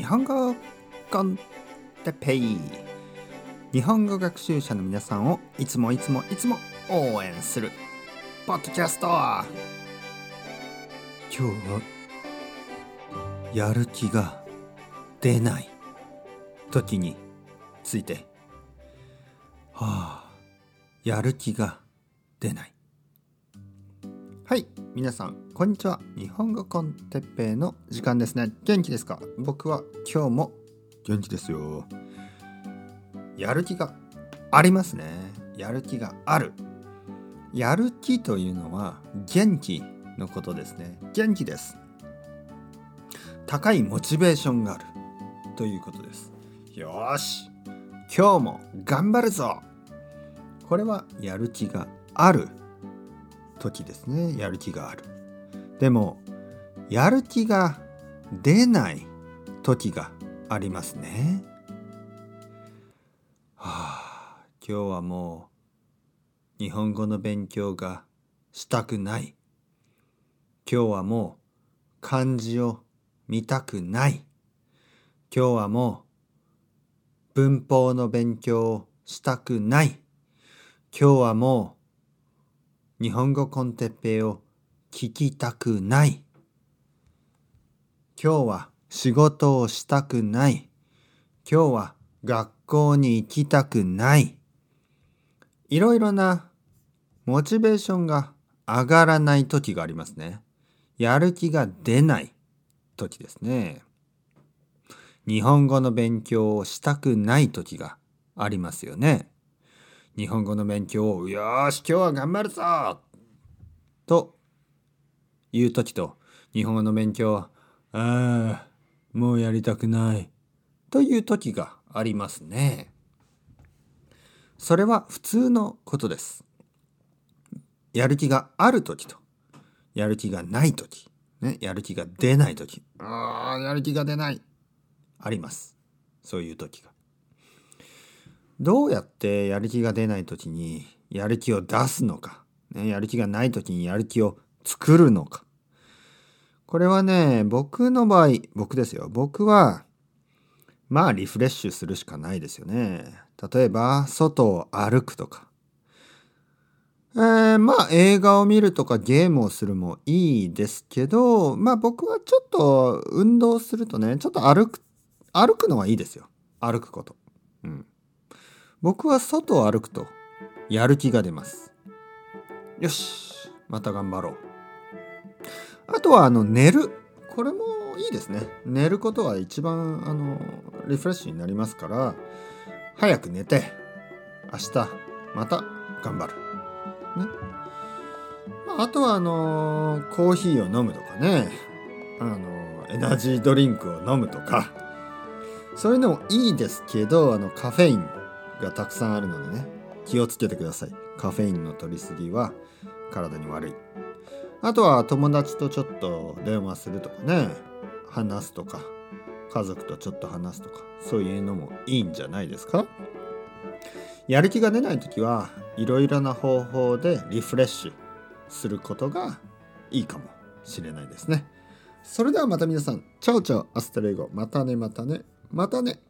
日本語コンテペイ。日本語学習者の皆さんをいつもいつもいつも応援するポッドキャスト。今日はやる気が出ない時について。はあやる気が出ない。はい皆さんこんにちは。日本語コンテッペイの時間ですね。元気ですか？僕は今日も元気ですよ。やる気がありますね。やる気がある。やる気というのは元気のことですね。元気です。高いモチベーションがある。ということです。よし。今日も頑張るぞ。これはやる気がある。時ですね。やる気がある。でもやる気が出ない時がありますね。はあ今日はもう日本語の勉強がしたくない。今日はもう漢字を見たくない。今日はもう文法の勉強をしたくない。今日はもう日本語コンテッペイを聞きたくない。今日は仕事をしたくない。今日は学校に行きたくない。いろいろなモチベーションが上がらない時がありますね。やる気が出ない時ですね。日本語の勉強をしたくない時がありますよね。日本語の勉強を、よし、今日は頑張るぞという時と、日本語の勉強は、ああ、もうやりたくないという時がありますね。それは普通のことです。やる気がある時と、やる気がない時、ね、やる気が出ない時、ああ、やる気が出ない、あります。そういう時が。どうやってやる気が出ない時にやる気を出すのか、ね、やる気がない時にやる気を作るのか。これはね、僕の場合、僕ですよ。僕は、まあリフレッシュするしかないですよね。例えば、外を歩くとか。えー、まあ映画を見るとかゲームをするもいいですけど、まあ僕はちょっと運動するとね、ちょっと歩く、歩くのはいいですよ。歩くこと。僕は外を歩くとやる気が出ます。よし、また頑張ろう。あとはあの寝る。これもいいですね。寝ることは一番あのリフレッシュになりますから、早く寝て、明日また頑張る。ね。まあ、あとはあのコーヒーを飲むとかね、あのエナジードリンクを飲むとか、そういうのもいいですけど、あのカフェインがたくさんあるのでね。気をつけてください。カフェインの摂りすぎは体に悪い。あとは友達とちょっと電話するとかね。話すとか。家族とちょっと話すとか。そういうのもいいんじゃないですか？やる気が出ない時はいろいろな方法でリフレッシュすることがいいかもしれないですね。それではまた皆さん。 chao chao hasta luego。またねまたね。またね。